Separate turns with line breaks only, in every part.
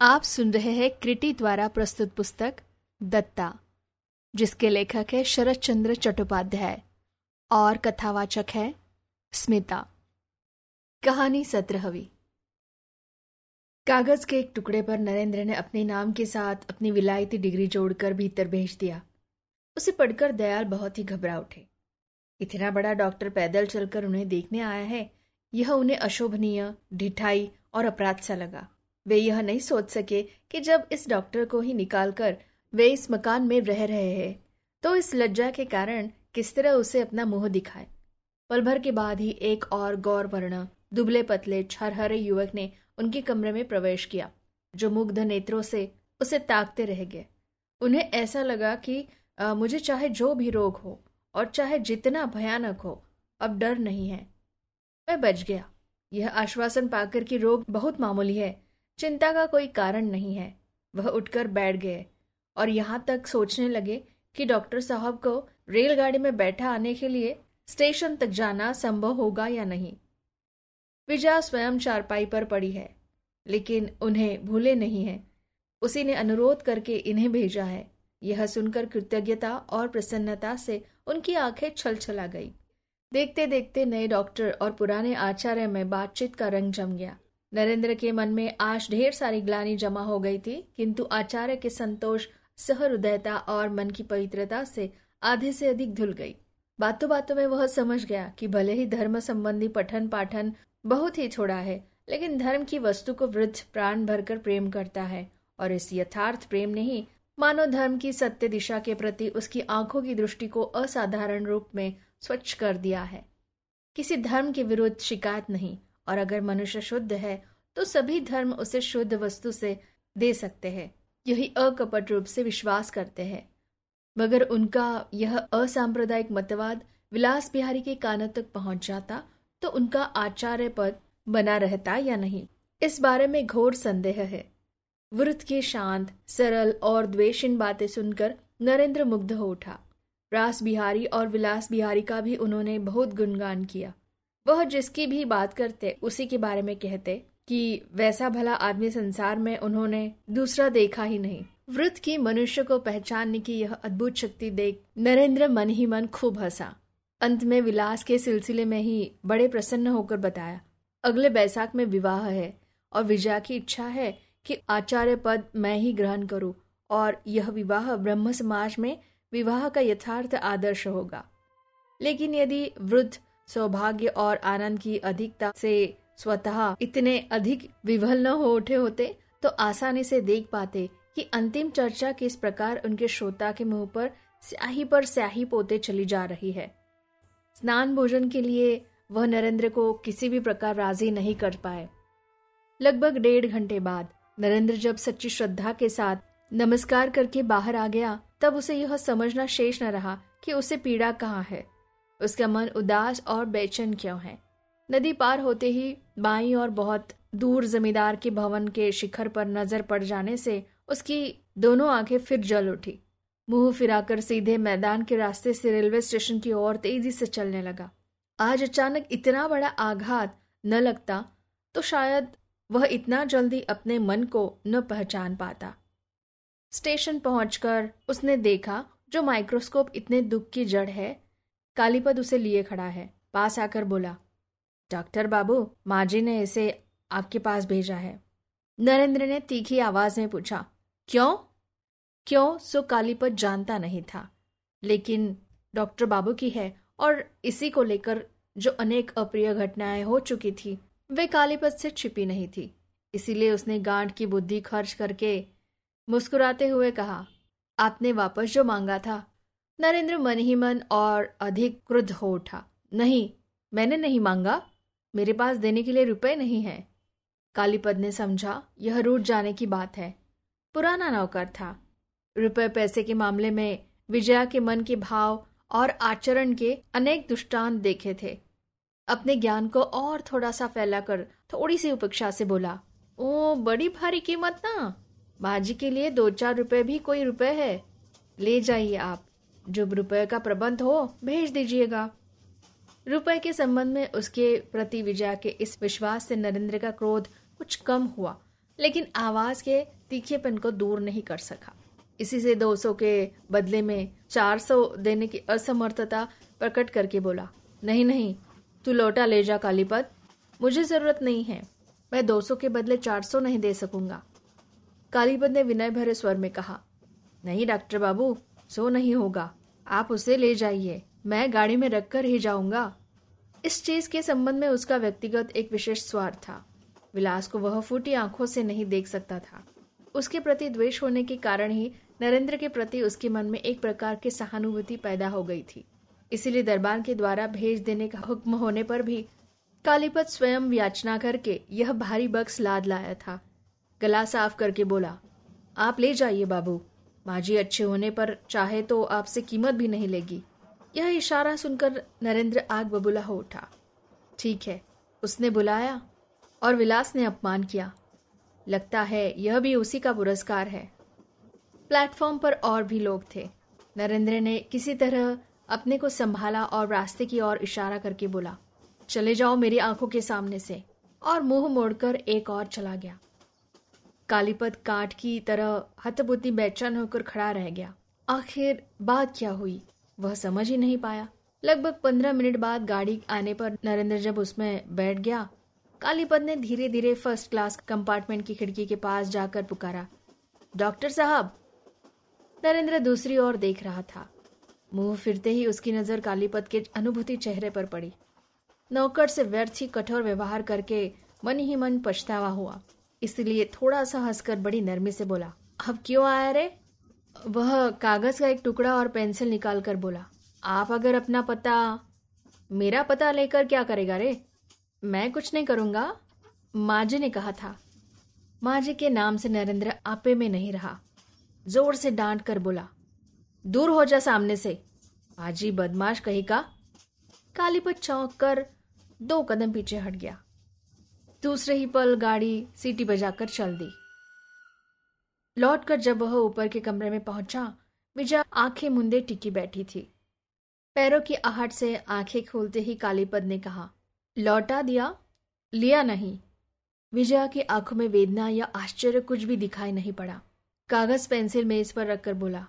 आप सुन रहे हैं क्रिटी द्वारा प्रस्तुत पुस्तक दत्ता, जिसके लेखक है शरद चंद्र चट्टोपाध्याय और कथावाचक है स्मिता। कहानी सत्रहवी। कागज़ के एक टुकड़े पर नरेंद्र ने अपने नाम के साथ अपनी विलायती डिग्री जोड़कर भीतर भेज दिया। उसे पढ़कर दयाल बहुत ही घबरा उठे। इतना बड़ा डॉक्टर पैदल चलकर उन्हें देखने आया है, यह उन्हें अशोभनीय, ढिठाई और अपराध सा लगा। वे यह नहीं सोच सके कि जब इस डॉक्टर को ही निकालकर वे इस मकान में रह रहे हैं तो इस लज्जा के कारण किस तरह उसे अपना मुँह दिखाए। पल भर के बाद ही एक और गौर वर्ण दुबले पतले छरहरे युवक ने उनके कमरे में प्रवेश किया जो मुग्ध नेत्रों से उसे ताकते रह गए। उन्हें ऐसा लगा कि आ, मुझे चाहे जो भी रोग हो और चाहे जितना भयानक हो अब डर नहीं है। मैं बच गया। यह आश्वासन पाकर कि रोग बहुत मामूली है चिंता का कोई कारण नहीं है। वह उठकर बैठ गए और यहाँ तक सोचने लगे कि डॉक्टर साहब को रेलगाड़ी में बैठा आने के लिए स्टेशन तक जाना संभव होगा या नहीं। विजया स्वयं चारपाई पर पड़ी है, लेकिन उन्हें भूले नहीं है। उसी ने अनुरोध करके इन्हें भेजा है। यह सुनकर कृतज्ञता और प्रसन्नता से उनकी आँखें छल छला गई। देखते देखते नए डॉक्टर और पुराने आचार्य में बातचीत का रंग जम गया। नरेंद्र के मन में आज ढेर सारी ग्लानी जमा हो गई थी, किंतु आचार्य के संतोष, सहृदयता और मन की पवित्रता से आधे से अधिक धुल गई। बातों बातों में वह समझ गया कि भले ही धर्म संबंधी पठन पाठन बहुत ही छोड़ा है, लेकिन धर्म की वस्तु को वृद्ध प्राण भरकर प्रेम करता है, और इस यथार्थ प्रेम ने ही मानव धर्म की सत्य दिशा के प्रति उसकी आँखों की दृष्टि को असाधारण रूप में स्वच्छ कर दिया है। किसी धर्म के विरुद्ध शिकायत नहीं और अगर मनुष्य शुद्ध है तो सभी धर्म उसे शुद्ध वस्तु से दे सकते हैं। यही अकपट रूप से विश्वास करते हैं। मगर उनका यह असांप्रदायिक मतवाद विलास बिहारी के कानों तक पहुँच जाता तो उनका आचार्य पद बना रहता या नहीं, इस बारे में घोर संदेह है। वृत्त की शांत, सरल और द्वेषिन बातें सुनकर नरेंद्र मुग्ध हो उठा। रास बिहारी और विलास बिहारी का भी उन्होंने बहुत गुणगान किया। वह जिसकी भी बात करते, उसी के बारे में कहते कि वैसा भला आदमी संसार में उन्होंने दूसरा देखा ही नहीं। वृत्त की मनुष्य को पहचानने की यह अद्भुत शक्ति देख नरेंद्र मन ही मन खूब हंसा। अंत में विलास के सिलसिले में ही बड़े प्रसन्न होकर बताया, अगले बैसाख में विवाह है और विजया की इच्छा है कि आचार्य पद मैं ही ग्रहण करूँ और यह विवाह ब्रह्म समाज में विवाह का यथार्थ आदर्श होगा। लेकिन यदि वृद्ध सौभाग्य और आनंद की अधिकता से स्वतः इतने अधिक विवल न हो उठे होते तो आसानी से देख पाते कि अंतिम चर्चा किस प्रकार उनके श्रोता के मुँह पर स्याही पर स्याही पोते चली जा रही है। स्नान भोजन के लिए वह नरेंद्र को किसी भी प्रकार राज़ी नहीं कर पाए। लगभग डेढ़ घंटे बाद नरेंद्र जब सच्ची श्रद्धा के साथ नमस्कार करके बाहर आ गया, तब उसे यह समझना शेष न रहा कि उसे पीड़ा कहाँ है। उसका मन उदास और बेचैन क्यों है? नदी पार होते ही बाई और बहुत दूर जमींदार के भवन के शिखर पर नज़र पड़ जाने से उसकी दोनों आँखें फिर जल उठी। मुँह फिराकर सीधे मैदान के रास्ते से रेलवे स्टेशन की ओर तेज़ी से चलने लगा। आज अचानक इतना बड़ा आघात न लगता तो शायद वह इतना जल्दी अपने मन को न पहचान पाता। स्टेशन पहुंचकर उसने देखा, जो माइक्रोस्कोप इतने दुख की जड़ है कालीपद उसे लिए खड़ा है। पास आकर बोला, डॉक्टर बाबू माँ जी ने इसे आपके पास भेजा है। नरेंद्र ने तीखी आवाज़ में पूछा, क्यों? क्यों सो कालीपत जानता नहीं था? लेकिन डॉक्टर बाबू की है और इसी को लेकर जो अनेक अप्रिय घटनाएँ हो चुकी थी, वे कालीपत से छिपी नहीं थी। इसीलिए उसने गांठ की बुद्धि खर्च करके मुस्कुराते हुए कहा, आपने वापस जो मांगा था नरेंद्र मन ही मन और अधिक क्रुद्ध हो उठा। नहीं, मैंने नहीं मांगा। मेरे पास देने के लिए रुपए नहीं है। कालीपद ने समझा, यह रूट जाने की बात है। पुराना नौकर था। रुपए पैसे के मामले में विजया के मन के भाव और आचरण के अनेक दुष्टांत देखे थे। अपने ज्ञान को और थोड़ा सा फैलाकर थोड़ी सी उपेक्षा से बोला, ओ, बड़ी भारी कीमत ना। बाजी के लिए दो चार रुपए भी कोई रुपए है। ले जाइए आप। जो रुपए का प्रबंध हो, भेज दीजिएगा। रुपए के संबंध में उसके प्रति विजया के इस विश्वास से नरेंद्र का क्रोध कुछ कम हुआ, लेकिन आवाज़ के तीखेपन को दूर नहीं कर सका। इसी से 200 के बदले में 400 देने की असमर्थता प्रकट करके बोला, नहीं नहीं, तू लौटा ले जा कालीपत मुझे ज़रूरत नहीं है। मैं 200 के बदले 400 नहीं दे सकूँगा। कालीपत ने विनय भरे स्वर में कहा, नहीं, डॉक्टर बाबू सो नहीं होगा। आप उसे ले जाइए। मैं गाड़ी में रखकर ही जाऊँगा। इस चीज़ के संबंध में उसका व्यक्तिगत एक विशेष स्वार्थ था। विलास को वह फूटी आँखों से नहीं देख सकता था। उसके प्रति द्वेष होने के कारण ही नरेंद्र के प्रति उसके मन में एक प्रकार की सहानुभूति पैदा हो गई थी। इसीलिए दरबार के द्वारा भेज देने का हुक्म होने पर भी कालीपत स्वयं याचना करके यह भारी बक्स लाद लाया था। गला साफ़ करके बोला, आप ले जाइए बाबू। माजी अच्छे होने पर चाहे तो आपसे कीमत भी नहीं लेगी। यह इशारा सुनकर नरेंद्र आग बबूला हो उठा। ठीक है, उसने बुलाया और विलास ने अपमान किया। लगता है यह भी उसी का पुरस्कार है। प्लेटफॉर्म पर और भी लोग थे। नरेंद्र ने किसी तरह अपने को संभाला और रास्ते की ओर इशारा करके बोला, चले जाओ मेरी आँखों के सामने से। और मुँह मोड़कर एक और चला गया। कालीपत काट की तरह हतबुद्धि बेचैन होकर खड़ा रह गया। आखिर बात क्या हुई? वह समझ ही नहीं पाया। लगभग पंद्रह मिनट बाद गाड़ी आने पर नरेंद्र जब उसमें बैठ गया, कालीपद ने धीरे धीरे फ़र्स्ट क्लास कंपार्टमेंट की खिड़की के पास जाकर पुकारा, डॉक्टर साहब! नरेंद्र दूसरी ओर देख रहा था। मुँह फिरते ही उसकी नज़र कालीपद के अनुभूति चेहरे पर पड़ी। नौकर से व्यर्थ ही कठोर व्यवहार करके मन ही मन पछतावा हुआ। इसलिए थोड़ा सा हंसकर बड़ी नरमी से बोला, अब क्यों आया रे? वह कागज़ का एक टुकड़ा और पेंसिल निकाल कर बोला, आप अगर अपना पता, मेरा पता लेकर क्या करेगा रे? मैं कुछ नहीं करूँगा। माजी ने कहा था। माजी के नाम से नरेंद्र आपे में नहीं रहा, ज़ोर से डांट कर बोला, दूर हो जा सामने से। माजी बदमाश कही का कालीपत चौंक कर दो कदम पीछे हट गया। दूसरे ही पल गाड़ी सीटी बजाकर चल दी। लौटकर जब वह ऊपर के कमरे में पहुँचा, विजया आँखें मुंदे टिकी बैठी थी। पैरों की आहट से आँखें खोलते ही कालीपद ने कहा, लौटा दिया, लिया नहीं। विजया की आँखों में वेदना या आश्चर्य कुछ भी दिखाई नहीं पड़ा। कागज़ पेंसिल मेज पर रखकर बोला,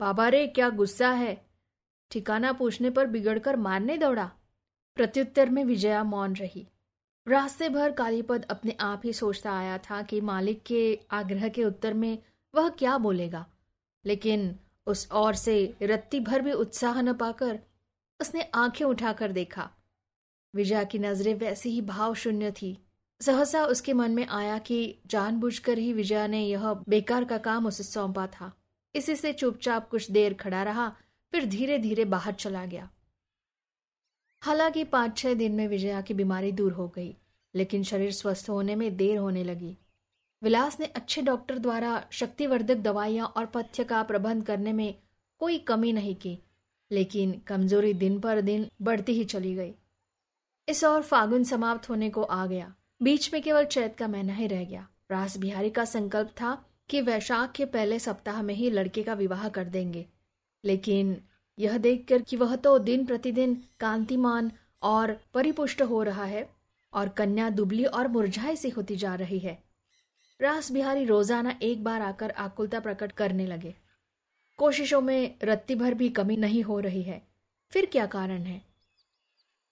बाबा रे, क्या गुस्सा है? ठिकाना पूछने पर बिगड़कर मारने दौड़ा? प्रत्युत्तर में विजया मौन रही। रास्ते भर कालीपद अपने आप ही सोचता आया था कि मालिक के आग्रह के उत्तर में वह क्या बोलेगा। लेकिन उस ओर से रत्ती भर भी उत्साह न पाकर उसने आँखें उठाकर देखा। विजया की नज़रें वैसी ही भाव शून्य थी। सहसा उसके मन में आया कि जानबूझकर ही विजया ने यह बेकार का काम उसे सौंपा था। इसी से चुपचाप कुछ देर खड़ा रहा, फिर धीरे धीरे बाहर चला गया। हालाँकि पाँच छह दिन में विजया की बीमारी दूर हो गई, लेकिन शरीर स्वस्थ होने में देर होने लगी। विलास ने अच्छे डॉक्टर द्वारा शक्तिवर्धक दवाइयाँ और पथ्य का प्रबंध करने में कोई कमी नहीं की, लेकिन कमज़ोरी दिन पर दिन बढ़ती ही चली गई। इस और फागुन समाप्त होने को आ गया। बीच में केवल चैत का महीना ही रह गया। रास बिहारी का संकल्प था कि वैशाख के पहले सप्ताह में ही लड़के का विवाह कर देंगे, लेकिन यह देखकर कि वह तो दिन प्रतिदिन कांतिमान और परिपुष्ट हो रहा है और कन्या दुबली और मुरझाई सी होती जा रही है। रास बिहारी रोज़ाना एक बार आकर आकुलता प्रकट करने लगे। कोशिशों में रत्ती भर भी कमी नहीं हो रही है। फिर क्या कारण है?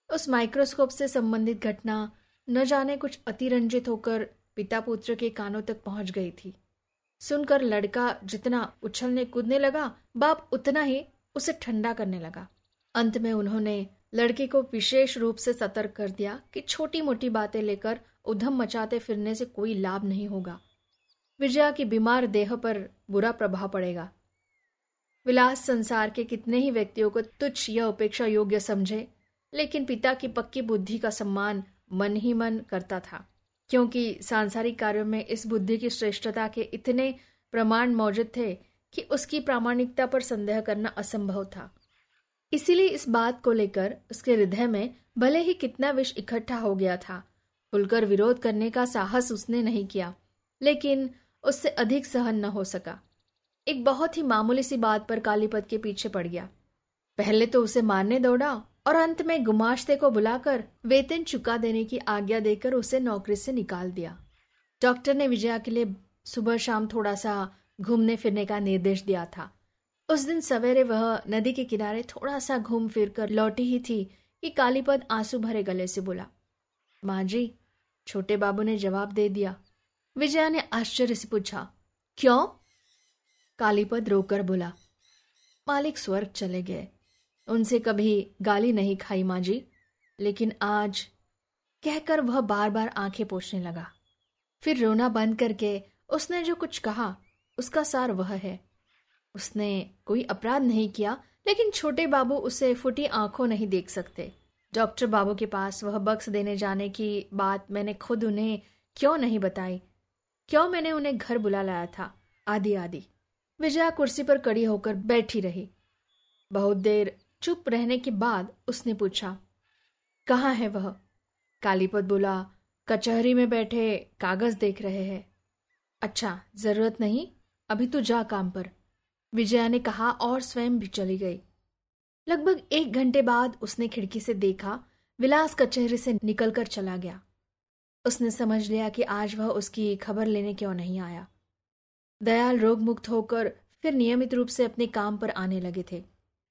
उस माइक्रोस्कोप से संबंधित घटना न जाने कुछ अतिरंजित होकर पिता पुत्र के कानों तक पहुँच गई थी। सुनकर लड़का जितना उछलने कूदने लगा, बाप उतना ही उसे ठंडा करने लगा। अंत में उन्होंने लड़के को विशेष रूप से सतर्क कर दिया कि छोटी मोटी बातें लेकर उधम मचाते फिरने से कोई लाभ नहीं होगा। विजया की बीमार देह पर बुरा प्रभाव पड़ेगा। विलास संसार के कितने ही व्यक्तियों को तुच्छ या उपेक्षा योग्य समझे, लेकिन पिता की पक्की बुद्धि का सम्मान मन ही मन करता था, क्योंकि सांसारिक कार्यों में इस बुद्धि की श्रेष्ठता के इतने प्रमाण मौजूद थे कि उसकी प्रामाणिकता पर संदेह करना असंभव था। इसीलिए इस बात को लेकर उसके हृदय में भले ही कितना विष इकट्ठा हो गया था, खुलकर विरोध करने का साहस उसने नहीं किया, लेकिन उससे अधिक सहन न हो सका। एक बहुत ही मामूली सी बात पर कालीपत के पीछे पड़ गया। पहले तो उसे मारने दौड़ा और अंत में गुमाश्ते को बुलाकर वेतन चुका देने की आज्ञा देकर उसे नौकरी से निकाल दिया। डॉक्टर ने विजया के लिए सुबह शाम थोड़ा सा घूमने फिरने का निर्देश दिया था। उस दिन सवेरे वह नदी के किनारे थोड़ा सा घूम फिर कर लौटी ही थी कि कालीपद आँसू भरे गले से बोला, माँ जी, छोटे बाबू ने जवाब दे दिया। विजया ने आश्चर्य से पूछा, क्यों? कालीपद रोकर बोला, मालिक स्वर्ग चले गए। उनसे कभी गाली नहीं खाई माँ जी, लेकिन आज कहकर वह बार बार आँखें पोछने लगा। फिर रोना बंद करके उसने जो कुछ कहा उसका सार वह है। उसने कोई अपराध नहीं किया, लेकिन छोटे बाबू उसे फुटी आँखों नहीं देख सकते। डॉक्टर बाबू के पास वह बक्स देने जाने की बात मैंने खुद उन्हें क्यों नहीं बताई? क्यों मैंने उन्हें घर बुला लाया था? आदि आदि। विजया कुर्सी पर कड़ी होकर बैठी रही। बहुत देर चुप रहने के बाद उसने पूछा, कहाँ है वह? कालीपत बोला, कचहरी में बैठे कागज़ देख रहे हैं। अच्छा ज़रूरत नहीं? अभी तो जा काम पर। विजया ने कहा और स्वयं भी चली गई। लगभग एक घंटे बाद उसने खिड़की से देखा, विलास कचहरी से निकलकर चला गया। उसने समझ लिया कि आज वह उसकी खबर लेने क्यों नहीं आया। दयाल रोग मुक्त होकर फिर नियमित रूप से अपने काम पर आने लगे थे।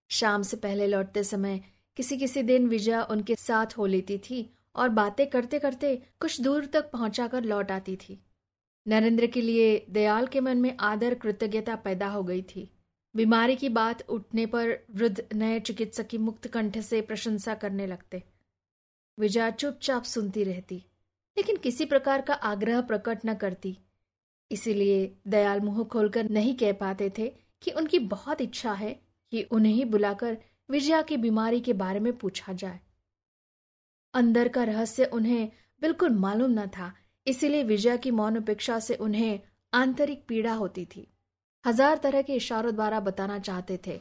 शाम से पहले लौटते समय किसी किसी दिन विजया उनके साथ हो लेती थी और बातें करते करते कुछ दूर तक पहुंचाकर लौट आती थी। नरेंद्र के लिए दयाल के मन में आदर कृतज्ञता पैदा हो गई थी। बीमारी की बात उठने पर वृद्ध नए चिकित्सक की मुक्त कंठ से प्रशंसा करने लगते। विजया चुपचाप सुनती रहती, लेकिन किसी प्रकार का आग्रह प्रकट न करती। इसीलिए दयाल मुँह खोलकर नहीं कह पाते थे कि उनकी बहुत इच्छा है कि उन्हें बुलाकर विजया की बीमारी के बारे में पूछा जाए। अंदर का रहस्य उन्हें बिल्कुल मालूम न था इसीलिए विजया की मौन उपेक्षा से उन्हें आंतरिक पीड़ा होती थी। हज़ार तरह के इशारों द्वारा बताना चाहते थे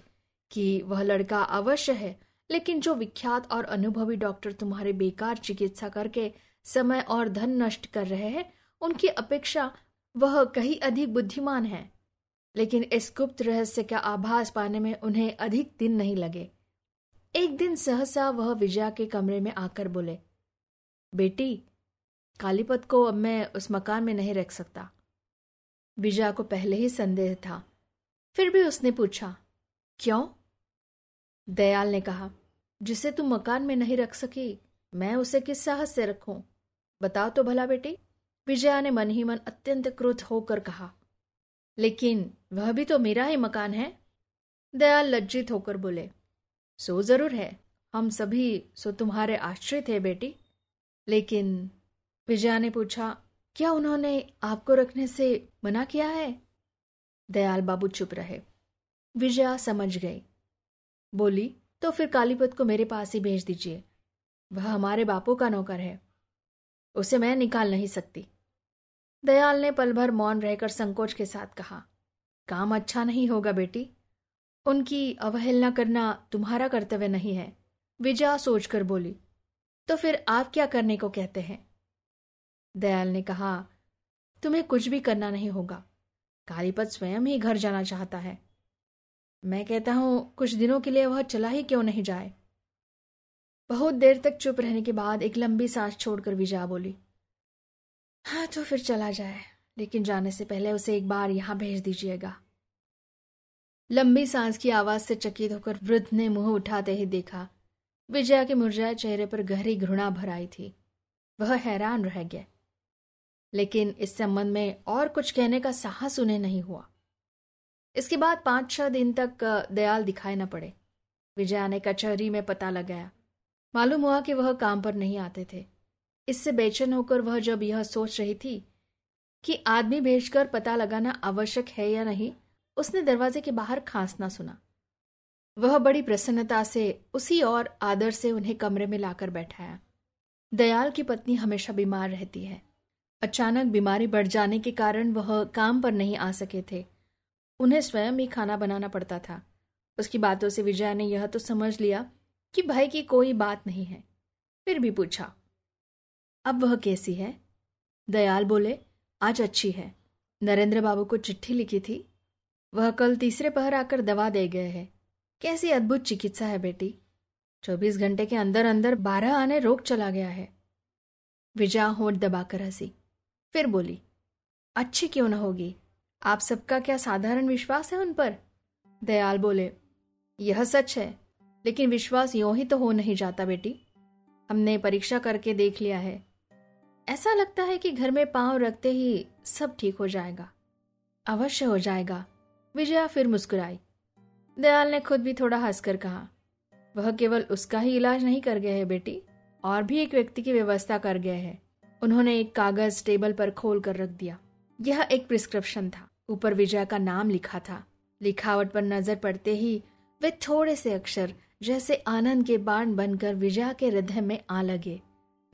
कि वह लड़का अवश्य है, लेकिन जो विख्यात और अनुभवी डॉक्टर तुम्हारे बेकार चिकित्सा करके समय और धन नष्ट कर रहे हैं, उनकी अपेक्षा वह कहीं अधिक बुद्धिमान है। लेकिन इस गुप्त रहस्य का आभास पाने में उन्हें अधिक दिन नहीं लगे। एक दिन सहसा वह विजया के कमरे में आकर बोले, बेटी कालीपत को अब मैं उस मकान में नहीं रख सकता। विजया को पहले ही संदेह था। फिर भी उसने पूछा, क्यों? दयाल ने कहा, जिसे तुम मकान में नहीं रख सकी, मैं उसे किस साहस से रखूँ? बताओ तो भला बेटी। विजया ने मन ही मन अत्यंत क्रोध होकर कहा, लेकिन वह भी तो मेरा ही मकान है। दयाल लज्जित होकर बोले, सो ज़रूर है। हम सभी सो तुम्हारे आश्रित है बेटी। लेकिन विजया ने पूछा, क्या उन्होंने आपको रखने से मना किया है? दयाल बाबू चुप रहे। विजया समझ गई। बोली तो फिर कालीपत को मेरे पास ही भेज दीजिए। वह हमारे बापू का नौकर है। उसे मैं निकाल नहीं सकती। दयाल ने पल भर मौन रहकर संकोच के साथ कहा, काम अच्छा नहीं होगा बेटी। उनकी अवहेलना करना तुम्हारा कर्तव्य नहीं है। विजया सोचकर बोली तो फिर आप क्या करने को कहते हैं? दयाल ने कहा, तुम्हें कुछ भी करना नहीं होगा। कालीपत स्वयं ही घर जाना चाहता है। मैं कहता हूँ, कुछ दिनों के लिए वह चला ही क्यों नहीं जाए? बहुत देर तक चुप रहने के बाद एक लंबी सांस छोड़कर विजया बोली हाँ तो फिर चला जाए, लेकिन जाने से पहले उसे एक बार यहाँ भेज दीजिएगा। लंबी सांस की आवाज़ से चकित होकर वृद्ध ने मुँह उठाते ही देखा, विजया के मुरझाए चेहरे पर गहरी घृणा भर आई थी। वह हैरान रह गया। लेकिन इस संबंध में और कुछ कहने का साहस उन्हें नहीं हुआ। इसके बाद पाँच छह दिन तक दयाल दिखाई न पड़े। विजया ने कचहरी में पता लगाया मालूम हुआ कि वह काम पर नहीं आते थे। इससे बेचैन होकर वह जब यह सोच रही थी कि आदमी भेजकर पता लगाना आवश्यक है या नहीं, उसने दरवाजे के बाहर खांसना सुना। वह बड़ी प्रसन्नता से उसी और आदर से उन्हें कमरे में लाकर बैठाया। दयाल की पत्नी हमेशा बीमार रहती है। अचानक बीमारी बढ़ जाने के कारण वह काम पर नहीं आ सके थे। उन्हें स्वयं ही खाना बनाना पड़ता था। उसकी बातों से विजया ने यह तो समझ लिया कि भाई की कोई बात नहीं है। फिर भी पूछा, अब वह कैसी है? दयाल बोले, आज अच्छी है। नरेंद्र बाबू को चिट्ठी लिखी थी। वह कल तीसरे पहर आकर दवा दे गए हैं। कैसी अद्भुत चिकित्सा है बेटी। चौबीस घंटे के अंदर अंदर बारह आने रोक चला गया है। विजया होठ दबाकर हँसी। फिर बोली, अच्छी क्यों ना होगी? आप सबका क्या साधारण विश्वास है उन पर? दयाल बोले, यह सच है, लेकिन विश्वास यूँ ही तो हो नहीं जाता बेटी। हमने परीक्षा करके देख लिया है। ऐसा लगता है कि घर में पाँव रखते ही सब ठीक हो जाएगा। अवश्य हो जाएगा। विजया फिर मुस्कुराई। दयाल ने खुद भी थोड़ा हंसकर कहा, वह केवल उसका ही इलाज नहीं कर गए है बेटी, और भी एक व्यक्ति की व्यवस्था कर गए हैं। उन्होंने एक कागज़ टेबल पर खोल कर रख दिया। यह एक प्रिस्क्रिप्शन था। ऊपर विजय का नाम लिखा था। लिखावट पर नज़र पड़ते ही वे थोड़े से अक्षर, जैसे आनंद के बाण बनकर विजया के हृदय में आ लगे।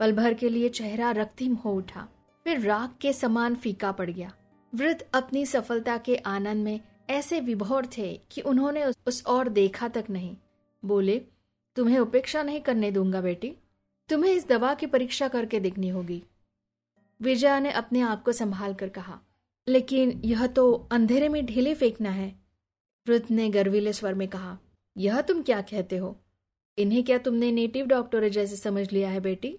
पल भर के लिए चेहरा रक्तिम हो उठा। फिर राग के समान फीका पड़ गया। वृद्ध अपनी सफलता के आनंद में ऐसे विभोर थे कि उन्होंने उस और देखा तक नहीं। बोले, तुम्हें उपेक्षा नहीं करने दूँगा बेटी। तुम्हें इस दवा की परीक्षा करके देखनी होगी। विजया ने अपने आप को संभाल कर कहा, लेकिन यह तो अंधेरे में ढीले फेंकना है, वृद्ध ने गर्वीले स्वर में कहा, यह तुम क्या कहते हो? इन्हें क्या तुमने नेटिव डॉक्टर जैसे समझ लिया है बेटी?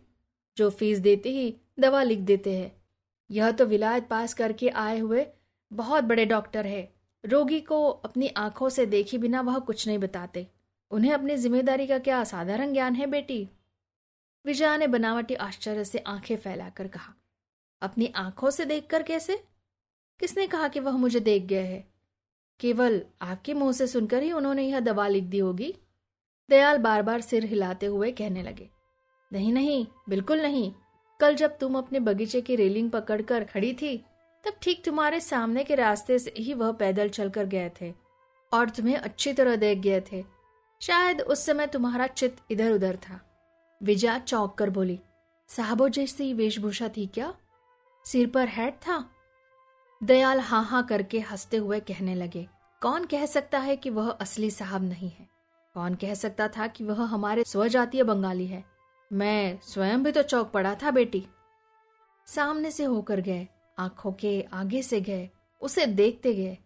जो फ़ीस देते ही दवा लिख देते हैं। यह तो विलायत पास करके आए हुए बहुत बड़े डॉक्टर है। रोगी को अपनी आँखों से देखे बिना वह कुछ नहीं बताते। उन्हें अपनी ज़िम्मेदारी का क्या असाधारण ज्ञान है बेटी? विजया ने बनावटी आश्चर्य से आँखें फैलाकर कहा अपनी आँखों से देखकर कैसे? किसने कहा कि वह मुझे देख गए है? केवल आपके मुँह से सुनकर ही उन्होंने यह दवा लिख दी होगी। दयाल बार बार सिर हिलाते हुए कहने लगे। नहीं नहीं, बिल्कुल नहीं। कल जब तुम अपने बगीचे की रेलिंग पकड़कर खड़ी थी, तब ठीक तुम्हारे सामने के रास्ते से ही वह पैदल चलकर गए थे और तुम्हें अच्छी तरह देख गए थे। शायद उस समय तुम्हारा चित्त इधर उधर था। विजया चौंक कर बोली, साहबो जैसी वेशभूषा थी क्या? सिर पर हैट था। दयाल हाँ हाँ करके हँसते हुए कहने लगे, कौन कह सकता है कि वह असली साहब नहीं है? कौन कह सकता था कि वह हमारे स्वजातीय बंगाली है? मैं स्वयं भी तो चौक पड़ा था, बेटी। सामने से होकर गए, आँखों के आगे से गए, उसे देखते गए।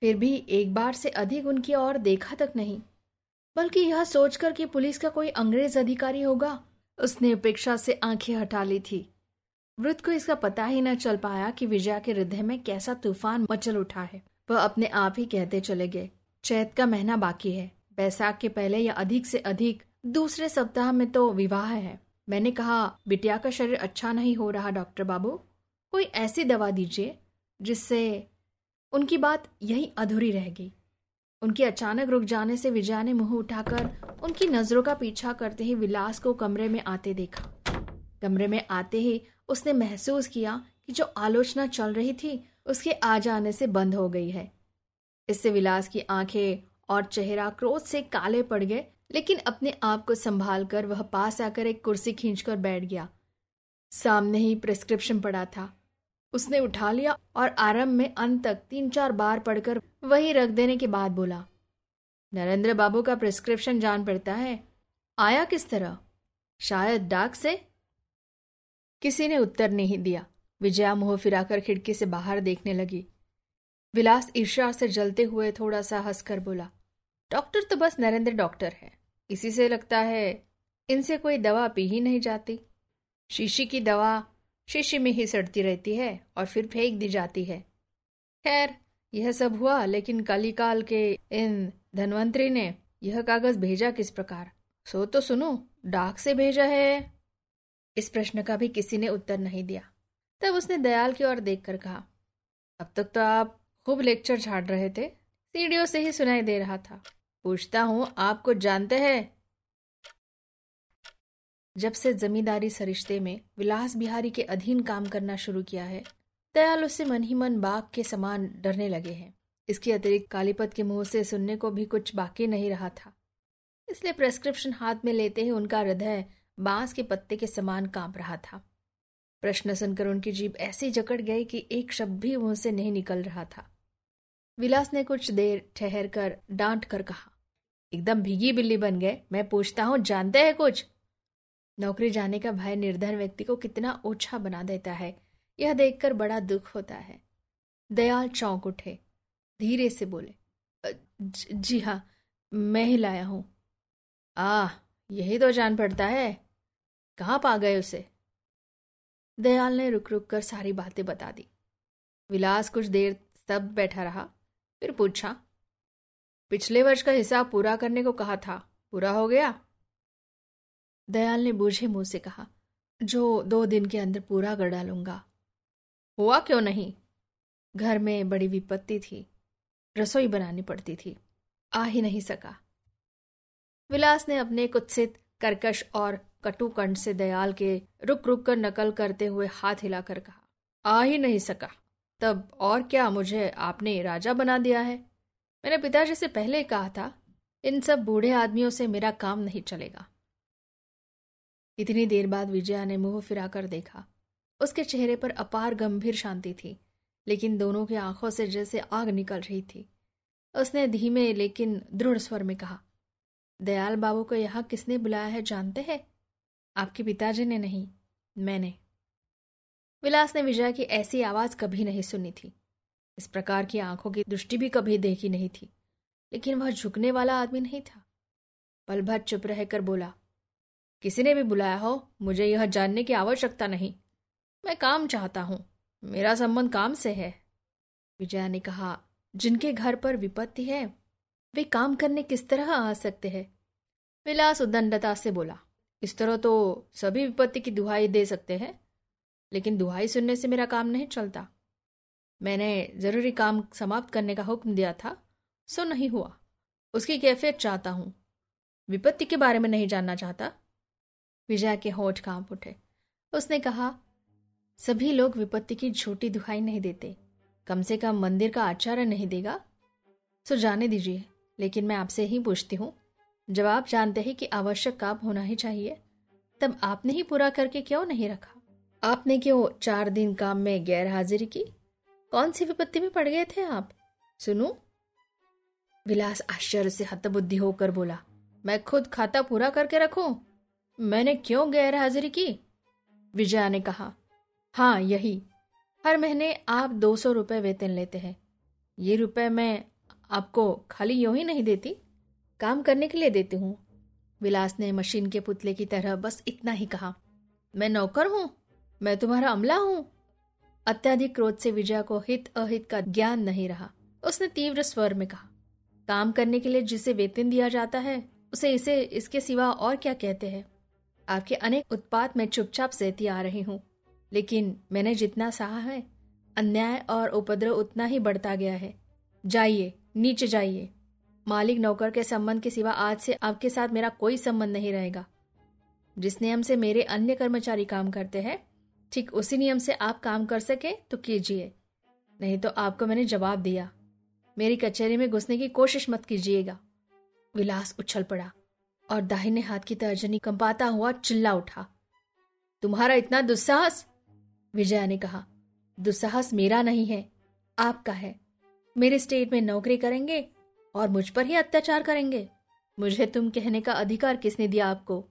फिर भी एक बार से अधिक उनकी ओर देखा तक नहीं। बल्कि यह सोचकर कि पुलिस का कोई अंग्रेज़ अधिकारी होगा, उसने उपेक्षा से आँखें हटा ली थी। वृद्ध को इसका पता ही न चल पाया कि विजया के हृदय में कैसा तूफ़ान मचल उठा है। वह अपने आप ही कहते चले गए, चैत का महीना बाकी है। बैसाख के पहले या अधिक से अधिक, दूसरे सप्ताह में तो विवाह है। मैंने कहा, बिटिया का शरीर अच्छा नहीं हो रहा, डॉक्टर बाबू। कोई ऐसी दवा दीजिए, जिससे उनकी बात यही अधूरी रह गई। उनके अचानक रुक जाने से विजया ने मुँह उठाकर उनकी नज़रों का पीछा करते ही विलास को कमरे में आते देखा। कमरे में आते ही उसने महसूस किया कि जो आलोचना चल रही थी, उसके आ जाने से बंद हो गई है। इससे विलास की आँखें और चेहरा क्रोध से काले पड़ गए, लेकिन अपने आप को संभाल कर वह पास आकर एक कुर्सी खींचकर बैठ गया। सामने ही प्रिस्क्रिप्शन पड़ा था। उसने उठा लिया और आरंभ में अंत तक तीन चार बार पढ़कर वही रख देने के बाद बोला, नरेंद्र बाबू का प्रिस्क्रिप्शन जान पड़ता है। आया किस तरह? शायद डाक से? किसी ने उत्तर नहीं दिया। विजया मुँह फिराकर खिड़की से बाहर देखने लगी। विलास ईर्षा से जलते हुए थोड़ा सा हंसकर बोला, डॉक्टर तो बस नरेंद्र डॉक्टर है। इसी से लगता है इनसे कोई दवा पी ही नहीं जाती। शीशी की दवा शीशी में ही सड़ती रहती है और फिर फेंक दी जाती है। खैर, यह सब हुआ, लेकिन कालीकाल के इन धनवंतरी ने यह कागज़ भेजा किस प्रकार? सो तो सुनो, डाक से भेजा है इस प्रश्न का भी किसी ने उत्तर नहीं दिया। तब उसने दयाल की ओर देखकर कहा, अब तक तो आप खूब लेक्चर झाड़ रहे थे। सीढ़ियों से ही सुनाई दे रहा था। पूछता हूँ, आप कुछ जानते हैं? जब से जमींदारी सरिश्ते में विलास बिहारी के अधीन काम करना शुरू किया है, दयाल उससे मन ही मन बाघ के समान डरने लगे हैं। इसके अतिरिक्त कालीपत के मुँह से सुनने को भी कुछ बाकी नहीं रहा था। इसलिए प्रेस्क्रिप्शन हाथ में लेते ही उनका हृदय बाँस के पत्ते के समान काँप रहा था। प्रश्न सुनकर उनकी जीभ ऐसी जकड़ गई कि एक शब्द भी मुँह से नहीं निकल रहा था। विलास ने कुछ देर ठहर कर डांट कर कहा, एकदम भीगी बिल्ली बन गए, मैं पूछता हूँ, जानते हैं कुछ? नौकरी जाने का भय निर्धन व्यक्ति को कितना ओछा बना देता है, यह देखकर बड़ा दुख होता है। दयाल चौंक उठे, धीरे से बोले जी हाँ मैं ही लाया हूँ। आ यही तो जान पड़ता है। कहाँ पा गए उसे? दयाल ने रुक रुक कर सारी बातें बता दी। विलास कुछ देर तब बैठा रहा, फिर पूछा, पिछले वर्ष का हिसाब पूरा करने को कहा था, पूरा हो गया? दयाल ने बूझे मुँह से कहा, जो दो दिन के अंदर पूरा कर डालूँगा। हुआ क्यों नहीं? घर में बड़ी विपत्ति थी, रसोई बनानी पड़ती थी, आ ही नहीं सका। विलास ने अपने कुत्सित, कर्कश और कटु कंठ से दयाल के रुक रुक कर नकल करते हुए हाथ हिलाकर कहा, आ ही नहीं सका। तब और क्या मुझे आपने राजा बना दिया है? मेरे पिताजी से पहले कहा था, इन सब बूढ़े आदमियों से मेरा काम नहीं चलेगा। इतनी देर बाद विजया ने मुँह फिराकर देखा। उसके चेहरे पर अपार गंभीर शांति थी, लेकिन दोनों की आँखों से जैसे आग निकल रही थी। उसने धीमे लेकिन दृढ़ स्वर में कहा, दयाल बाबू को यहाँ किसने बुलाया है, जानते हैं? आपके पिताजी ने नहीं, मैंने। विलास ने विजया की ऐसी आवाज़ कभी नहीं सुनी थी। इस प्रकार की आँखों की दृष्टि भी कभी देखी नहीं थी, लेकिन वह झुकने वाला आदमी नहीं था। पल भर चुप रहकर बोला, किसी ने भी बुलाया हो? मुझे यह जानने की आवश्यकता नहीं। मैं काम चाहता हूँ। मेरा संबंध काम से है। विजया ने कहा, जिनके घर पर विपत्ति है, वे काम करने किस तरह आ सकते हैं? विलास उदंडता से बोला इस तरह तो सभी विपत्ति की दुहाई दे सकते हैं, लेकिन दुहाई सुनने से मेरा काम नहीं चलता। मैंने ज़रूरी काम समाप्त करने का हुक्म दिया था, सो नहीं हुआ। उसकी कैफियत चाहता हूँ। विपत्ति के बारे में नहीं जानना चाहता। विजय के होठ काँप उठे। उसने कहा, सभी लोग विपत्ति की झूठी दुहाई नहीं देते। कम से कम मंदिर का आचार्य नहीं देगा। सो जाने दीजिए, लेकिन मैं आपसे ही पूछती हूँ जब आप जानते हैं कि आवश्यक काम होना ही चाहिए, तब आपने ही पूरा करके क्यों नहीं रखा? आपने क्यों चार दिन काम में गैर हाजिरी की? कौन सी विपत्ति में पड़ गए थे आप? सुनो। विलास आश्चर्य से हतबुद्धि होकर बोला, मैं खुद खाता पूरा करके रखूँ? मैंने क्यों गैर हाजिरी की? विजया ने कहा हाँ यही। हर महीने आप दो सौ रुपये वेतन लेते हैं। ये रुपए मैं आपको खाली यूँ ही नहीं देती। काम करने के लिए देती हूँ। विलास ने मशीन के पुतले की तरह बस इतना ही कहा, मैं नौकर हूँ, मैं तुम्हारा अमला हूँ। अत्याधिक क्रोध से विजया को हित अहित का ज्ञान नहीं रहा। उसने तीव्र स्वर में कहा, काम करने के लिए जिसे वेतन दिया जाता है, उसे इसे इसके सिवा और क्या कहते हैं? आपके अनेक उत्पाद में चुपचाप सहती आ रही हूँ, लेकिन मैंने जितना सहा है, अन्याय और उपद्रव उतना ही बढ़ता गया है। जाइए, नीचे जाइए। मालिक नौकर के संबंध के सिवा आज से आपके साथ मेरा कोई संबंध नहीं रहेगा। जिस नियम से मेरे अन्य कर्मचारी काम करते हैं, ठीक उसी नियम से आप काम कर सके तो कीजिए। नहीं तो आपको मैंने जवाब दिया। मेरी कचहरी में घुसने की कोशिश मत कीजिएगा। विलास उछल पड़ा और दाहिने हाथ की तर्जनी कंपाता हुआ चिल्ला उठा। तुम्हारा इतना दुस्साहस? विजया ने कहा, दुस्साहस मेरा नहीं है, आपका है। मेरे स्टेट में नौकरी करेंगे और मुझ पर ही अत्याचार करेंगे। मुझे तुम कहने का अधिकार किसने दिया आपको?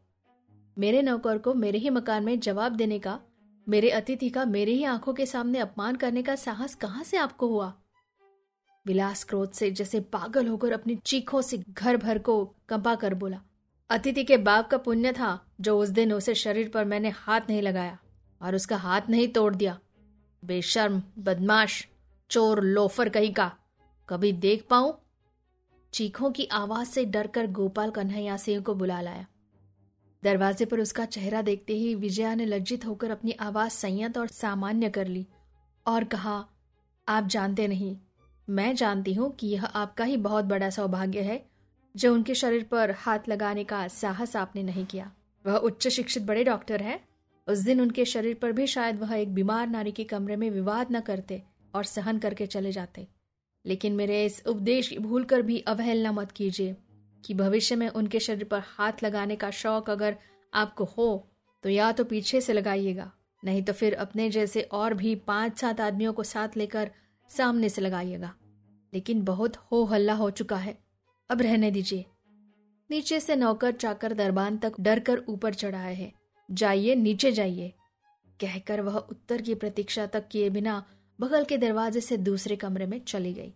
मेरे नौकर को मेरे ही मकान में जवाब देने का, मेरे अतिथि का मेरे ही आँखों के सामने अपमान करने का साहस कहाँ से आपको हुआ? विलास क्रोध से जैसे पागल होकर अपनी चीखों से घर भर को कंपा कर बोला। अतिथि के बाप का पुण्य था जो उस दिन उसे शरीर पर मैंने हाथ नहीं लगाया और उसका हाथ नहीं तोड़ दिया। बेशर्म, बदमाश, चोर, लोफर कहीं का। कभी देख पाऊँ चीखों की आवाज़ से डरकर गोपाल कन्हैया सिंह को बुला लाया। दरवाजे पर उसका चेहरा देखते ही विजया ने लज्जित होकर अपनी आवाज़ संयत और सामान्य कर ली और कहा, आप जानते नहीं। मैं जानती हूँ कि यह आपका ही बहुत बड़ा सौभाग्य है, जो उनके शरीर पर हाथ लगाने का साहस आपने नहीं किया। वह उच्च शिक्षित बड़े डॉक्टर हैं। उस दिन उनके शरीर पर भी शायद वह एक बीमार नारी के कमरे में विवाद न करते और सहन करके चले जाते। लेकिन मेरे इस उपदेश की भूल कर भी अवहेलना मत कीजिए कि भविष्य में उनके शरीर पर हाथ लगाने का शौक अगर आपको हो तो या तो पीछे से लगाइएगा, नहीं तो फिर अपने जैसे और भी पाँच सात आदमियों को साथ लेकर सामने से लगाइएगा। लेकिन बहुत हो हल्ला हो चुका है। अब रहने दीजिए। नीचे से नौकर चाकर दरबान तक डर कर ऊपर चढ़ाए है। जाइए, नीचे जाइए। कहकर वह उत्तर की प्रतीक्षा तक किए बिना बगल के दरवाजे से दूसरे कमरे में चली गई।